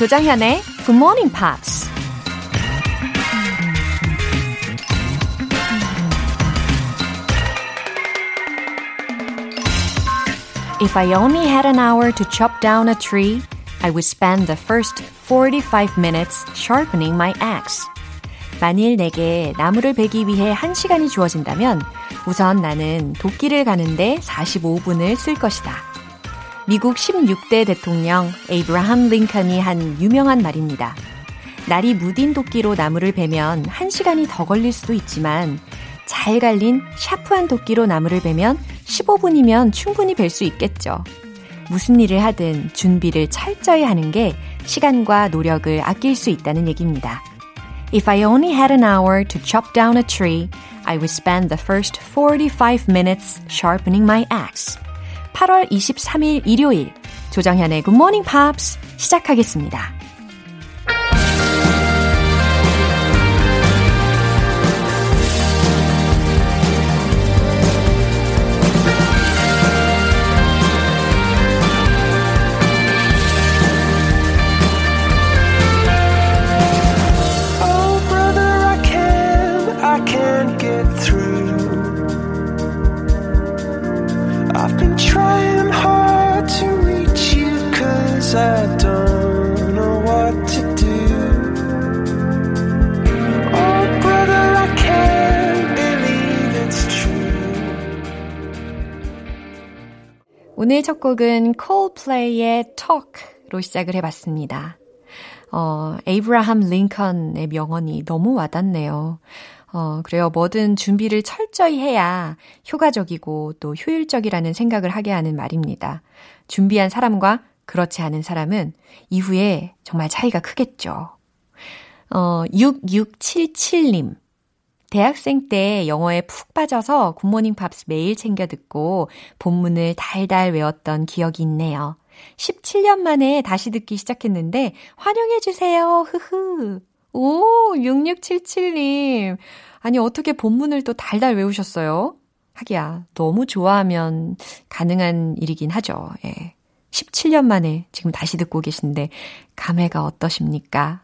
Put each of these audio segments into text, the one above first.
조장현의 Good Morning Pops. If I only had an hour to chop down a tree, I would spend the first 45 minutes sharpening my axe. 만일 내게 나무를 베기 위해 1시간이 주어진다면 우선 나는 도끼를 가는데 45분을 쓸 것이다. 미국 16대 대통령 에이브라함 링컨이 한 유명한 말입니다. 날이 무딘 도끼로 나무를 베면 1시간이 더 걸릴 수도 있지만 잘 갈린 샤프한 도끼로 나무를 베면 15분이면 충분히 벨수 있겠죠. 무슨 일을 하든 준비를 철저히 하는 게 시간과 노력을 아낄 수 있다는 얘기입니다. If I only had an hour to chop down a tree, I would spend the first 45 minutes sharpening my axe. 8월 23일 일요일 조정현의 Good Morning Pops 시작하겠습니다. 오늘 첫 곡은 Coldplay의 Talk로 시작을 해봤습니다. 어, 에이브라함 링컨의 명언이 너무 와닿네요. 어, 그래요. 뭐든 준비를 철저히 해야 효과적이고 또 효율적이라는 생각을 하게 하는 말입니다. 준비한 사람과 그렇지 않은 사람은 이후에 정말 차이가 크겠죠. 어, 6677님. 대학생 때 영어에 푹 빠져서 굿모닝 팝스 매일 챙겨 듣고 본문을 달달 외웠던 기억이 있네요. 17년 만에 다시 듣기 시작했는데 환영해주세요. 흐흐. 오, 6677님. 아니, 어떻게 본문을 또 달달 외우셨어요? 하기야, 너무 좋아하면 가능한 일이긴 하죠. 예. 17년 만에 지금 다시 듣고 계신데, 감회가 어떠십니까?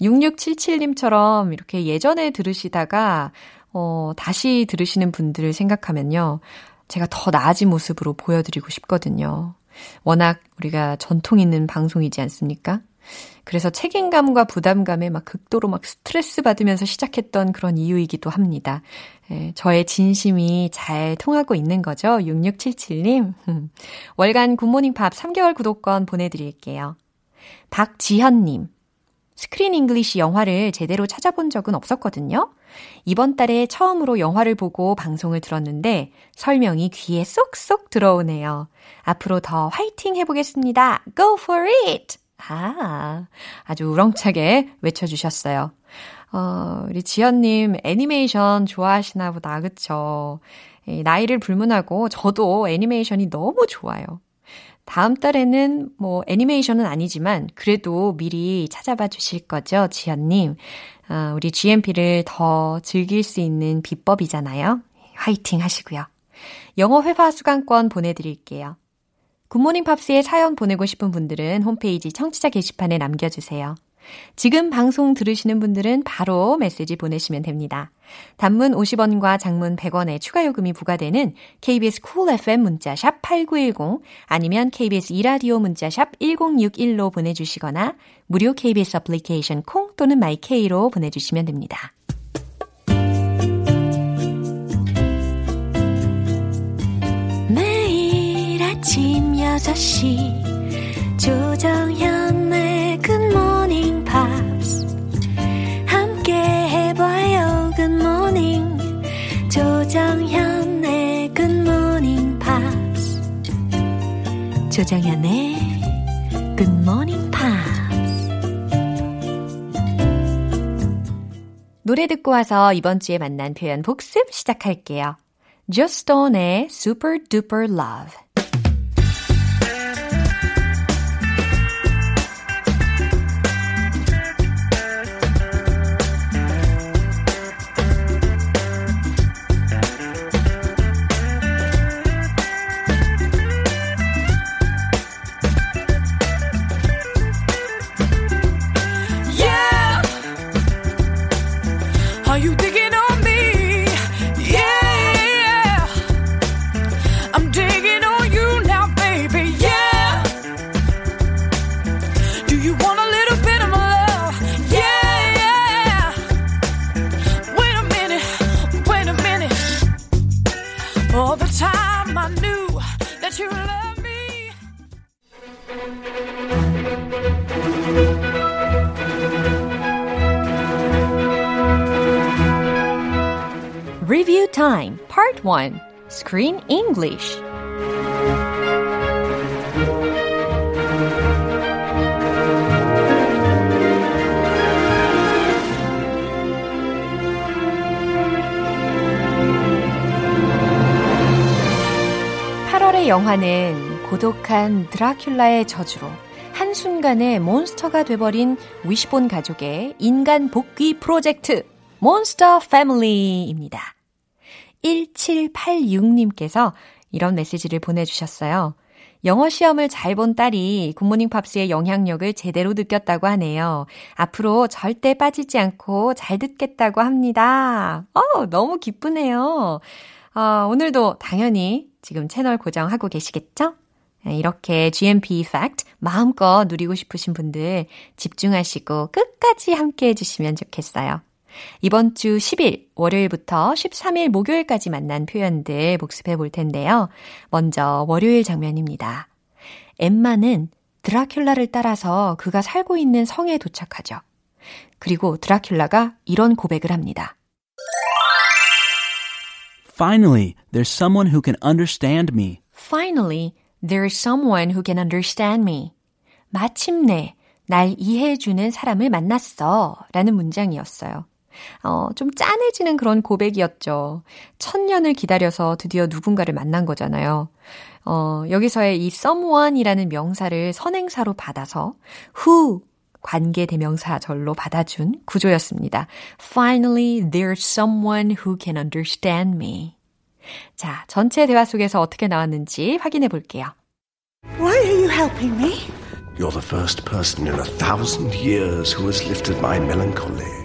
6677님처럼 이렇게 예전에 들으시다가, 어, 다시 들으시는 분들을 생각하면요. 제가 더 나아진 모습으로 보여드리고 싶거든요. 워낙 우리가 전통 있는 방송이지 않습니까? 그래서 책임감과 부담감에 막 극도로 막 스트레스 받으면서 시작했던 그런 이유이기도 합니다. 예, 저의 진심이 잘 통하고 있는 거죠. 6677님. 월간 굿모닝 팝 3개월 구독권 보내드릴게요. 박지현님. Screen English 영화를 제대로 찾아본 적은 없었거든요. 이번 달에 처음으로 영화를 보고 방송을 들었는데 설명이 귀에 쏙쏙 들어오네요. 앞으로 더 화이팅 해보겠습니다. Go for it! 아, 아주 우렁차게 외쳐주셨어요. 어, 우리 지연님 애니메이션 좋아하시나 보다. 그쵸? 나이를 불문하고 저도 애니메이션이 너무 좋아요. 다음 달에는 뭐 애니메이션은 아니지만 그래도 미리 찾아봐 주실 거죠, 지연님. 아, 우리 GMP를 더 즐길 수 있는 비법이잖아요. 화이팅 하시고요. 영어 회화 수강권 보내드릴게요. 굿모닝 팝스에 사연 보내고 싶은 분들은 홈페이지 청취자 게시판에 남겨주세요. 지금 방송 들으시는 분들은 바로 메시지 보내시면 됩니다. 단문 50원과 장문 100원의 추가 요금이 부과되는 KBS Cool FM 문자샵 8910 아니면 KBS 2라디오 문자샵 1061로 보내주시거나 무료 KBS 애플리케이션 콩 또는 마이케이로 보내주시면 됩니다. 매일 아침 6시 조정현 조정현의 굿모닝 팝스 노래 듣고 와서 이번 주에 만난 표현 복습 시작할게요. Just Stone의 Super Duper Love Are you digging Time Part 1 Screen English (8월의) 영화는 고독한 드라큘라의 저주로 한순간에 몬스터가 돼버린 위시본 가족의 인간 복귀 프로젝트 몬스터 패밀리입니다. 1786님께서 이런 메시지를 보내주셨어요. 영어 시험을 잘 본 딸이 굿모닝 팝스의 영향력을 제대로 느꼈다고 하네요. 앞으로 절대 빠지지 않고 잘 듣겠다고 합니다. 어, 너무 기쁘네요. 어, 오늘도 당연히 지금 채널 고정하고 계시겠죠? 네, 이렇게 GMP Effect 마음껏 누리고 싶으신 분들 집중하시고 끝까지 함께 해주시면 좋겠어요. 이번 주 10일 월요일부터 13일 목요일까지 만난 표현들 복습해 볼 텐데요. 먼저 월요일 장면입니다. 엠마는 드라큘라를 따라서 그가 살고 있는 성에 도착하죠. 그리고 드라큘라가 이런 고백을 합니다. Finally, there's someone who can understand me. Finally, there's someone who can understand me. 마침내 날 이해해주는 사람을 만났어. 라는 문장이었어요. 어, 좀 짠해지는 그런 고백이었죠. 천년을 기다려서 드디어 누군가를 만난 거잖아요. 어, 여기서의 이 someone이라는 명사를 선행사로 받아서 who 관계 대명사절로 받아준 구조였습니다. Finally, there's someone who can understand me. 자, 전체 대화 속에서 어떻게 나왔는지 확인해 볼게요. Why are you helping me? You're the first person in a thousand years who has lifted my melancholy.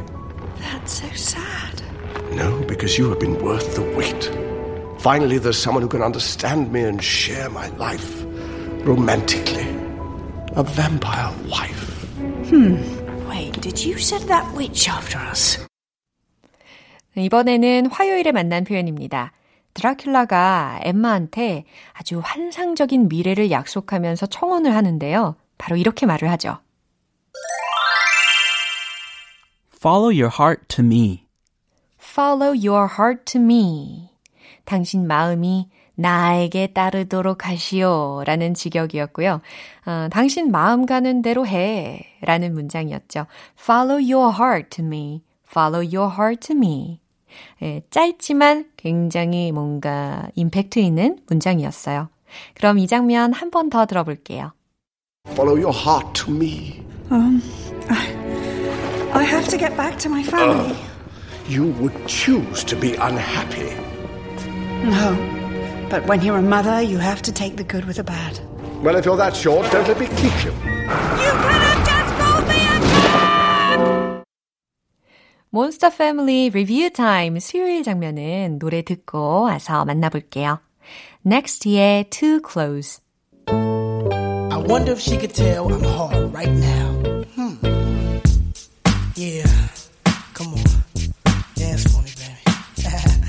That's so sad. No, because you have been worth the wait. Finally, there's someone who can understand me and share my life romantically. A vampire wife. Wait, did you send that witch after us? 이번에는 화요일에 만난 표현입니다. 드라큘라가 엠마한테 아주 환상적인 미래를 약속하면서 청혼을 하는데요. 바로 이렇게 말을 하죠. Follow your heart to me. Follow your heart to me. 당신 마음이 나에게 따르도록 하시오. 라는 직역이었고요. 어, 당신 마음 가는 대로 해. 라는 문장이었죠. Follow your heart to me. Follow your heart to me. 예, 짧지만 굉장히 뭔가 임팩트 있는 문장이었어요. 그럼 이 장면 한 번 더 들어볼게요. Follow your heart to me. I have to get back to my family. You would choose to be unhappy. No. But when you're a mother, you have to take the good with the bad. Well, if you're that short, don't let me kick you. You could have just rolled me a cab! 몬스터 패밀리 리뷰 타임 수요일 장면은 노래 듣고 와서 만나볼게요. Next의 Too Close. I wonder if she could tell I'm hard right now. Yeah. Come on. Dance for me, baby.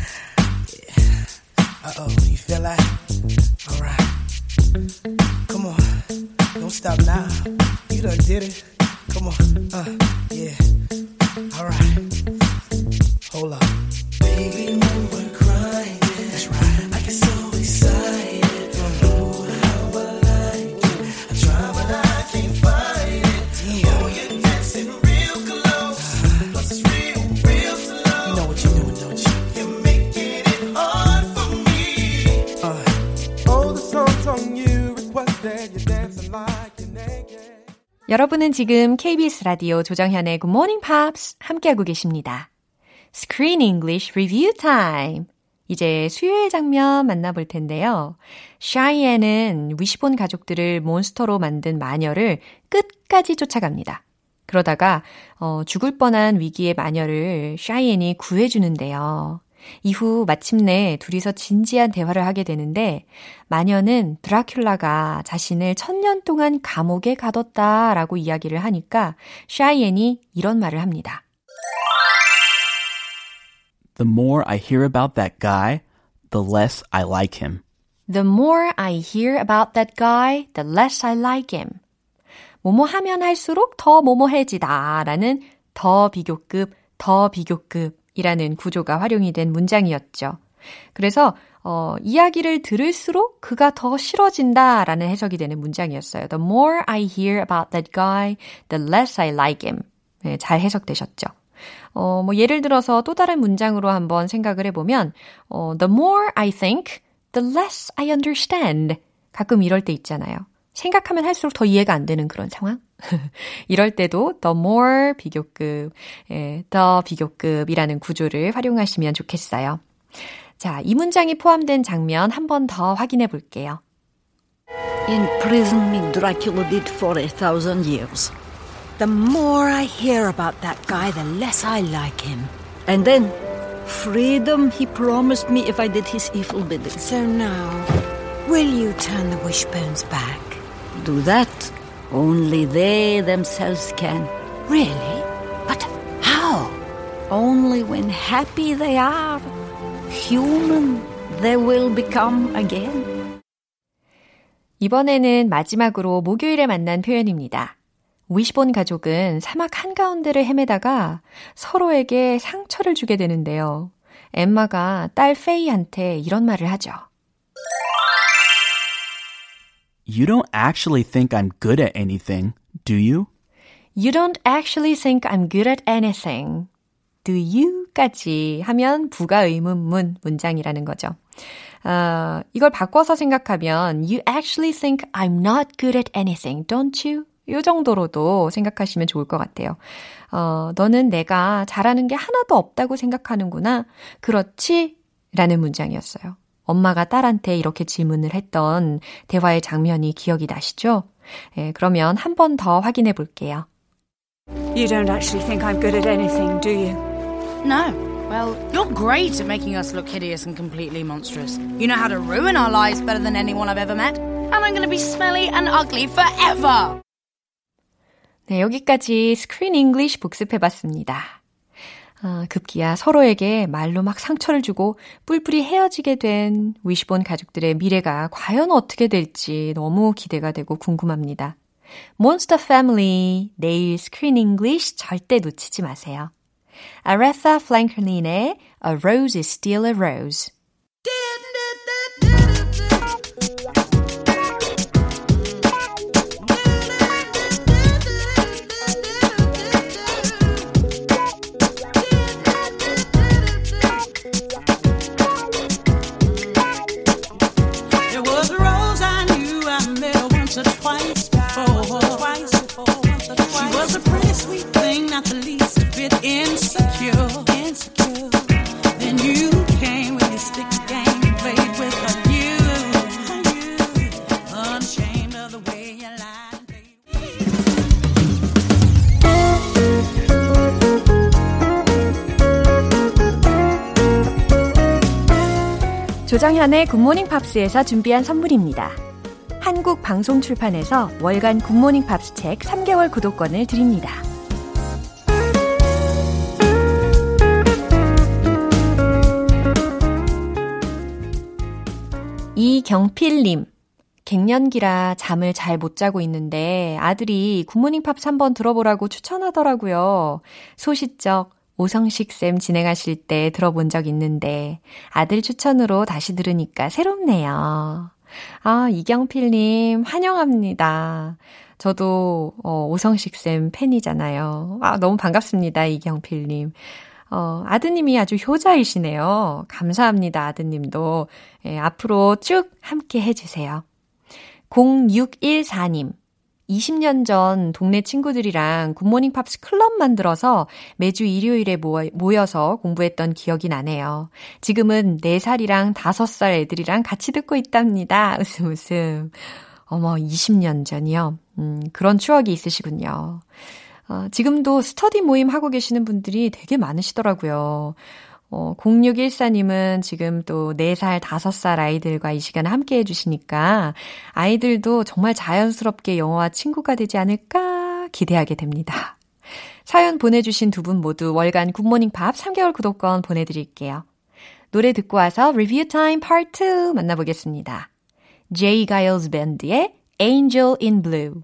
Uh oh. You feel that? All right. Come on. Don't stop now. You done did it. Come on. Uh, yeah. All right. Hold up. Baby, 여러분은 지금 KBS 라디오 조정현의 Good Morning Pops 함께하고 계십니다. Screen English Review Time. 이제 수요일 장면 만나볼 텐데요. 샤이엔은 위시본 가족들을 몬스터로 만든 마녀를 끝까지 쫓아갑니다. 그러다가 어, 죽을 뻔한 위기의 마녀를 샤이엔이 구해주는데요. 이후 마침내 둘이서 진지한 대화를 하게 되는데 마녀는 드라큘라가 자신을 천년 동안 감옥에 가뒀다라고 이야기를 하니까 샤이엔이 이런 말을 합니다. The more I hear about that guy, the less I like him. The more I hear about that guy, the less I like him. 뭐뭐 하면 할수록 더 뭐뭐해지다 라는 더 비교급, 더 비교급 이라는 구조가 활용이 된 문장이었죠. 그래서 어, 이야기를 들을수록 그가 더 싫어진다 라는 해석이 되는 문장이었어요. The more I hear about that guy, the less I like him. 네, 잘 해석되셨죠. 어, 뭐 예를 들어서 또 다른 문장으로 한번 생각을 해보면 어, The more I think, the less I understand. 가끔 이럴 때 있잖아요. 생각하면 할수록 더 이해가 안 되는 그런 상황? 이럴 때도 the more 비교급, 예, the 비교급이라는 구조를 활용하시면 좋겠어요. 자, 이 문장이 포함된 장면 한 번 더 확인해 볼게요. In prison me Dracula did for a thousand years. The more I hear about that guy, the less I like him. And then, freedom he promised me if I did his evil bidding. So now, will you turn the wishbones back? Do that, only they themselves can. Really? But how? Only when happy they are, human they will become again. 이번에는 마지막으로 목요일에 만난 표현입니다. 위시본 가족은 사막 한가운데를 헤매다가 서로에게 상처를 주게 되는데요. 엠마가 딸 페이한테 이런 말을 하죠. You don't actually think I'm good at anything, do you? You don't actually think I'm good at anything. Do you?까지 하면 부가 의문문 문장이라는 거죠. 어, 이걸 바꿔서 생각하면 You actually think I'm not good at anything, don't you? 이 정도로도 생각하시면 좋을 것 같아요. 어, 너는 내가 잘하는 게 하나도 없다고 생각하는구나. 그렇지? 라는 문장이었어요. 엄마가 딸한테 이렇게 질문을 했던 대화의 장면이 기억이 나시죠? 예, 그러면 한 번 더 확인해 볼게요. You don't actually think I'm good at anything, do you? No. Well, you're great at making us look hideous and completely monstrous. You know how to ruin our lives better than anyone I've ever met. And I'm going to be smelly and ugly forever. 네, 여기까지 스크린 잉글리쉬 복습해 봤습니다. 아, 급기야 서로에게 말로 막 상처를 주고 뿔뿔이 헤어지게 된 위시본 가족들의 미래가 과연 어떻게 될지 너무 기대가 되고 궁금합니다. 몬스터 패밀리 내일 English 절대 놓치지 마세요. Aretha Franklin의 A Rose is Still a Rose 조정현의 굿모닝 팝스에서 준비한 선물입니다. 한국 방송 출판에서 월간 굿모닝 팝스 책 3개월 구독권을 드립니다. 이경필님. 갱년기라 잠을 잘 못 자고 있는데 아들이 굿모닝 팝스 한번 들어보라고 추천하더라고요. 소시적 오성식 쌤 진행하실 때 들어본 적 있는데 아들 추천으로 다시 들으니까 새롭네요. 아, 이경필님 환영합니다. 저도 어, 오성식 쌤 팬이잖아요. 아, 너무 반갑습니다, 이경필님. 어, 아드님이 아주 효자이시네요. 감사합니다, 아드님도. 예, 앞으로 쭉 함께 해주세요. 0614님. 20년 전 동네 친구들이랑 굿모닝 팝스 클럽 만들어서 매주 일요일에 모여서 공부했던 기억이 나네요. 지금은 4살이랑 5살 애들이랑 같이 듣고 있답니다. 웃음 웃음. 어머, 20년 전이요? 음, 그런 추억이 있으시군요. 어, 지금도 스터디 모임 하고 계시는 분들이 되게 많으시더라고요. 어, 0614님은 지금 또 4살, 5살 아이들과 이 시간에 함께 해주시니까 아이들도 정말 자연스럽게 영어와 친구가 되지 않을까 기대하게 됩니다. 사연 보내주신 두 분 모두 월간 굿모닝 팝스 3개월 구독권 보내드릴게요. 노래 듣고 와서 review time part 2 만나보겠습니다. J. Giles Band의 Angel in Blue.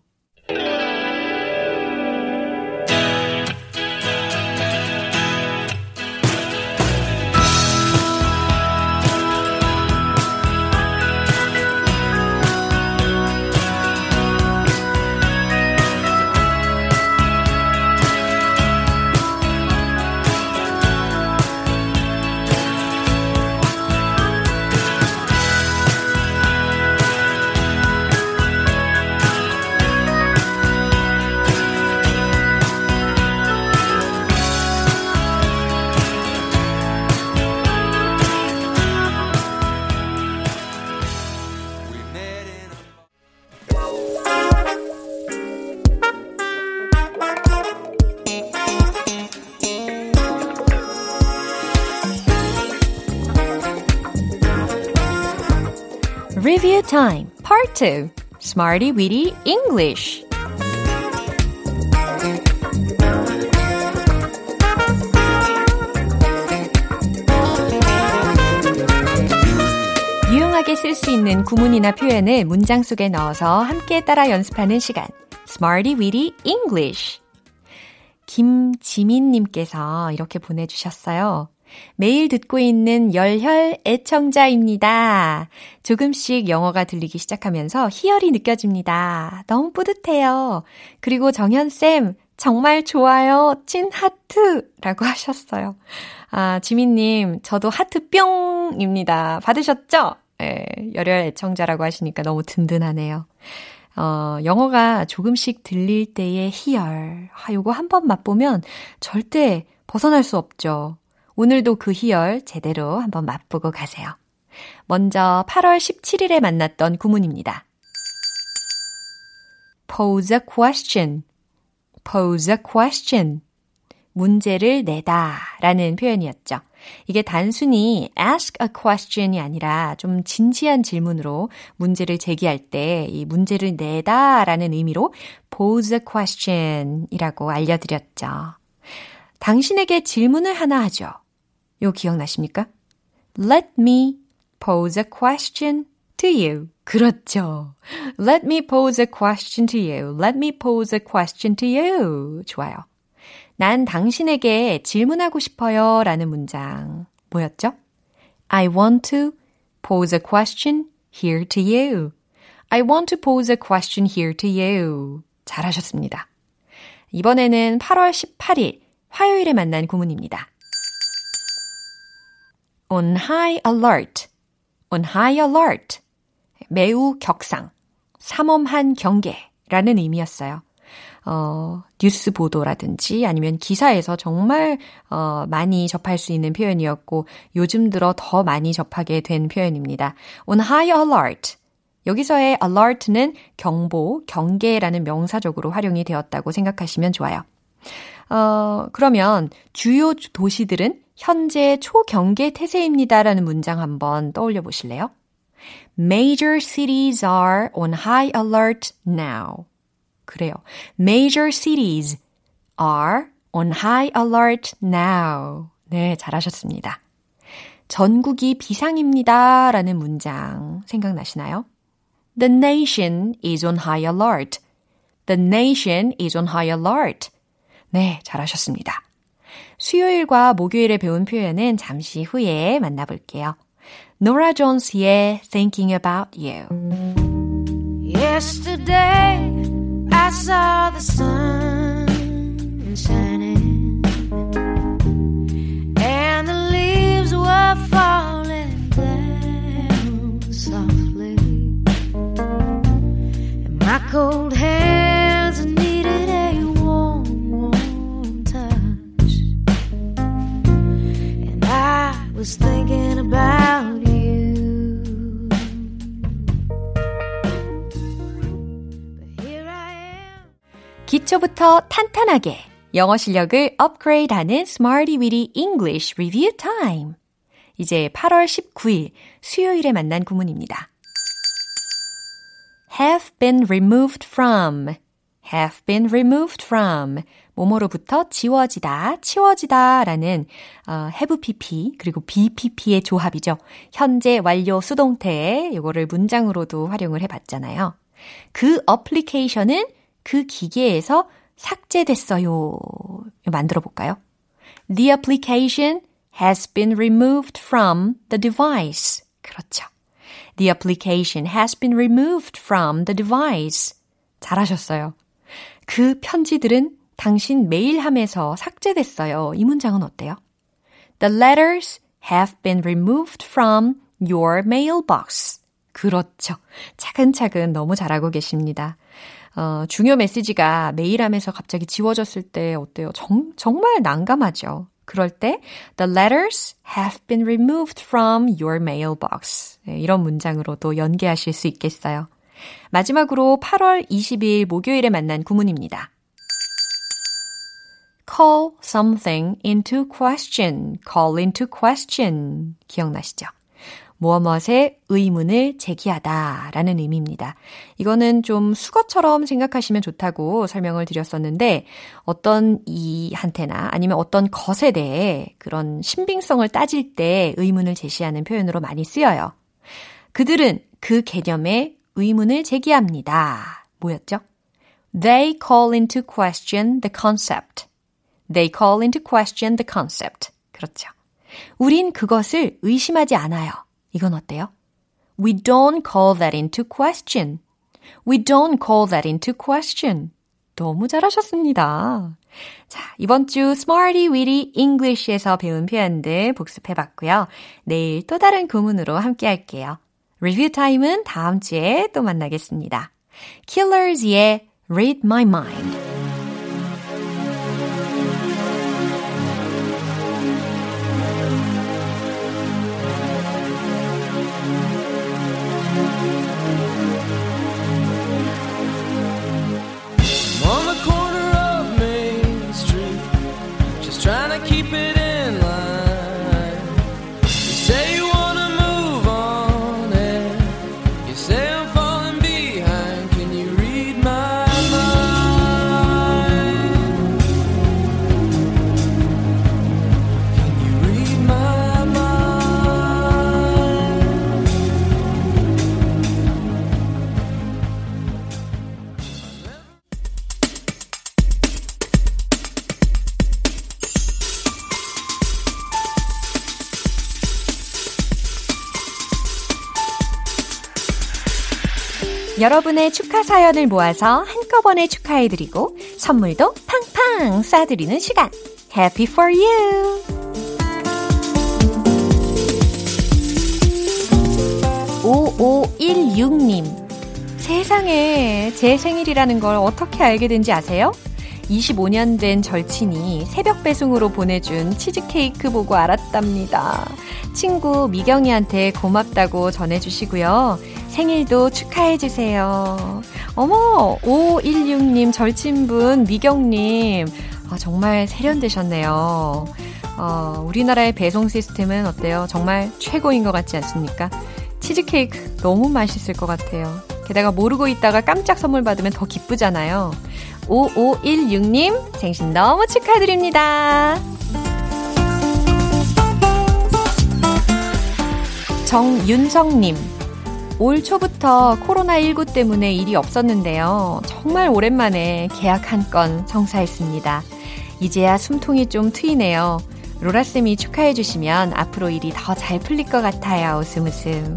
Time. Part 2 Smarty Weedy English. 유용하게 쓸 수 있는 구문이나 표현을 문장 속에 넣어서 함께 따라 연습하는 시간. Smarty Weedy English. 김지민님께서 이렇게 보내주셨어요. 매일 듣고 있는 열혈 애청자입니다. 조금씩 영어가 들리기 시작하면서 희열이 느껴집니다. 너무 뿌듯해요. 그리고 정현쌤, 정말 좋아요. 찐 하트! 라고 하셨어요. 아, 지민님, 저도 하트 뿅입니다. 받으셨죠? 예, 열혈 애청자라고 하시니까 너무 든든하네요. 어, 영어가 조금씩 들릴 때의 희열. 아, 요거 한 번 맛보면 절대 벗어날 수 없죠. 오늘도 그 희열 제대로 한번 맛보고 가세요. 먼저 8월 17일에 만났던 구문입니다. pose a question, pose a question. 문제를 내다 라는 표현이었죠. 이게 단순히 ask a question이 아니라 좀 진지한 질문으로 문제를 제기할 때 이 문제를 내다 라는 의미로 pose a question 이라고 알려드렸죠. 당신에게 질문을 하나 하죠. 요 기억나십니까? Let me pose a question to you. 그렇죠. Let me pose a question to you. Let me pose a question to you. 좋아요. 난 당신에게 질문하고 싶어요. 라는 문장. 뭐였죠? I want to pose a question here to you. I want to pose a question here to you. 잘하셨습니다. 이번에는 8월 18일 화요일에 만난 구문입니다. On high alert, on high alert. 매우 격상, 삼엄한 경계라는 의미였어요. 어, 뉴스 보도라든지 아니면 기사에서 정말 어, 많이 접할 수 있는 표현이었고 요즘 들어 더 많이 접하게 된 표현입니다. on high alert. 여기서의 alert는 경보, 경계라는 명사적으로 활용이 되었다고 생각하시면 좋아요. 어, 그러면 주요 도시들은 현재 초경계 태세입니다라는 문장 한번 떠올려 보실래요? Major cities are on high alert now. 그래요. Major cities are on high alert now. 네, 잘하셨습니다. 전국이 비상입니다. 라는 문장 생각나시나요? The nation is on high alert. The nation is on high alert. 네, 잘하셨습니다. 수요일과 목요일에 배운 표현은 잠시 후에 만나볼게요. 노라 존스의 Thinking About You. Yesterday I saw the sun shining and the leaves were falling down softly and my cold hands was thinking about you 기초부터 탄탄하게 영어 실력을 업그레이드하는 Smarty Weedy English Review Time. 이제 8월 19일 수요일에 만난 구문입니다. have been removed from, have been removed from, 뭐뭐로부터 지워지다, 치워지다 라는 어, have pp 그리고 be pp의 조합이죠. 현재 완료 수동태 이거를 문장으로도 활용을 해봤잖아요. 그 어플리케이션은 그 기계에서 삭제됐어요. 만들어 볼까요? The application has been removed from the device. 그렇죠. The application has been removed from the device. 잘하셨어요. 그 편지들은 당신 메일함에서 삭제됐어요. 이 문장은 어때요? The letters have been removed from your mailbox. 그렇죠. 차근차근 너무 잘하고 계십니다. 어, 중요 메시지가 메일함에서 갑자기 지워졌을 때 어때요? 정, 정말 난감하죠. 그럴 때 the letters have been removed from your mailbox. 네, 이런 문장으로도 연계하실 수 있겠어요. 마지막으로 8월 20일 목요일에 만난 구문입니다. Call something into question, call into question. 기억나시죠? 무엇무엇의 의문을 제기하다 라는 의미입니다. 이거는 좀 수거처럼 생각하시면 좋다고 설명을 드렸었는데 어떤 이한테나 아니면 어떤 것에 대해 그런 신빙성을 따질 때 의문을 제시하는 표현으로 많이 쓰여요. 그들은 그 개념에 의문을 제기합니다. 뭐였죠? They call into question the concept. They call into question the concept. 그렇죠. 우린 그것을 의심하지 않아요. 이건 어때요? We don't call that into question. We don't call that into question. 너무 잘하셨습니다. 자, 이번 주 Smarty Weedy English에서 배운 표현들 복습해 봤고요. 내일 또 다른 구문으로 함께 할게요. 리뷰 타임은 다음 주에 또 만나겠습니다. Killers의 Read My Mind. 여러분의 축하 사연을 모아서 한꺼번에 축하해드리고 선물도 팡팡 쏴드리는 시간. Happy for you! 오오일육님 세상에 제 생일이라는 걸 어떻게 알게 된지 아세요? 25년 된 절친이 새벽 배송으로 보내준 치즈케이크 보고 알았답니다. 친구 미경이한테 고맙다고 전해주시고요. 생일도 축하해주세요. 어머, 516님 절친분 미경님. 아, 정말 세련되셨네요. 어, 우리나라의 배송 시스템은 어때요? 정말 최고인 것 같지 않습니까? 치즈케이크 너무 맛있을 것 같아요. 게다가 모르고 있다가 깜짝 선물 받으면 더 기쁘잖아요. 5516님 생신 너무 축하드립니다. 정윤성님 올 초부터 코로나19 때문에 일이 없었는데요. 정말 오랜만에 계약 한 건 성사했습니다. 이제야 숨통이 좀 트이네요. 로라쌤이 축하해주시면 앞으로 일이 더 잘 풀릴 것 같아요. 웃음 웃음.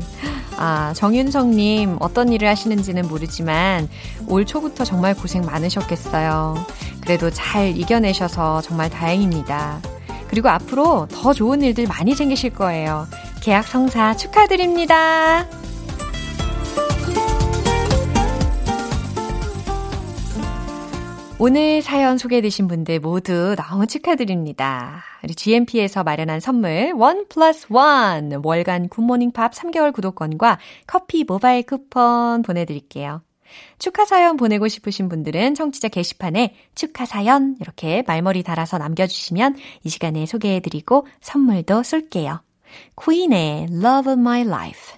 아, 정윤성님, 어떤 일을 하시는지는 모르지만 올 초부터 정말 고생 많으셨겠어요. 그래도 잘 이겨내셔서 정말 다행입니다. 그리고 앞으로 더 좋은 일들 많이 생기실 거예요. 계약 성사 축하드립니다. 오늘 사연 소개해주신 분들 모두 너무 축하드립니다. 우리 GMP에서 마련한 선물 one plus one 월간 굿모닝 팝스 3개월 구독권과 커피 모바일 쿠폰 보내드릴게요. 축하 사연 보내고 싶으신 분들은 청취자 게시판에 축하 사연 이렇게 말머리 달아서 남겨주시면 이 시간에 소개해드리고 선물도 쏠게요. 퀸의 Love of My Life.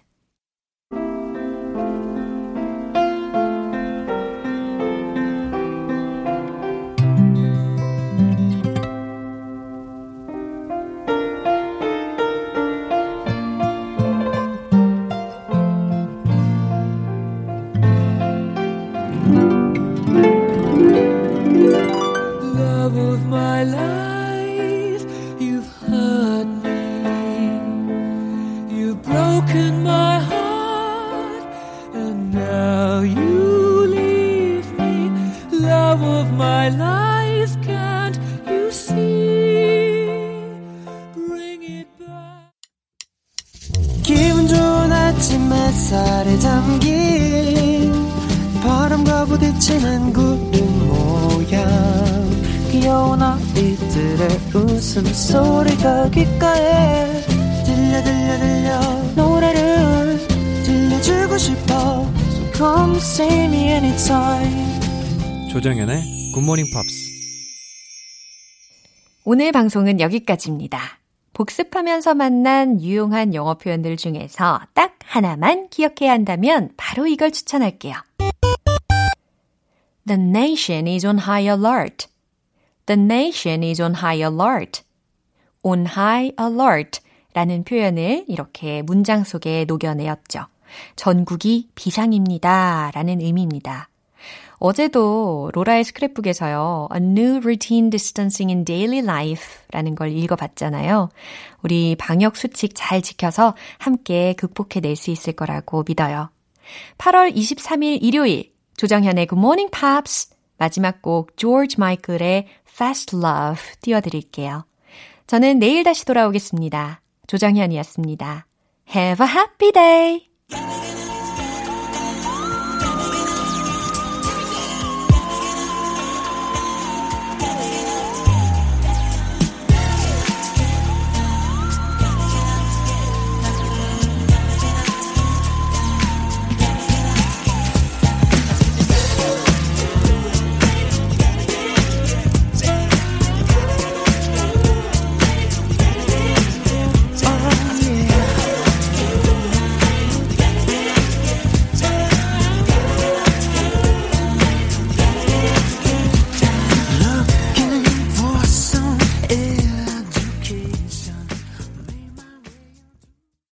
싶어 So come see me anytime 조정연의 굿모닝 팝스 오늘 방송은 여기까지입니다. 복습하면서 만난 유용한 영어 표현들 중에서 딱 하나만 기억해야 한다면 바로 이걸 추천할게요. The nation is on high alert. The nation is on high alert. on high alert 라는 표현을 이렇게 문장 속에 녹여내었죠. 전국이 비상입니다 라는 의미입니다. 어제도 로라의 스크랩북에서요. A new routine distancing in daily life 라는 걸 읽어봤잖아요. 우리 방역 수칙 잘 지켜서 함께 극복해낼 수 있을 거라고 믿어요. 8월 23일 일요일 조정현의 Good Morning Pops 마지막 곡 조지 마이클의 Fast Love 띄워드릴게요. 저는 내일 다시 돌아오겠습니다. 조정현이었습니다. Have a happy day! Yeah.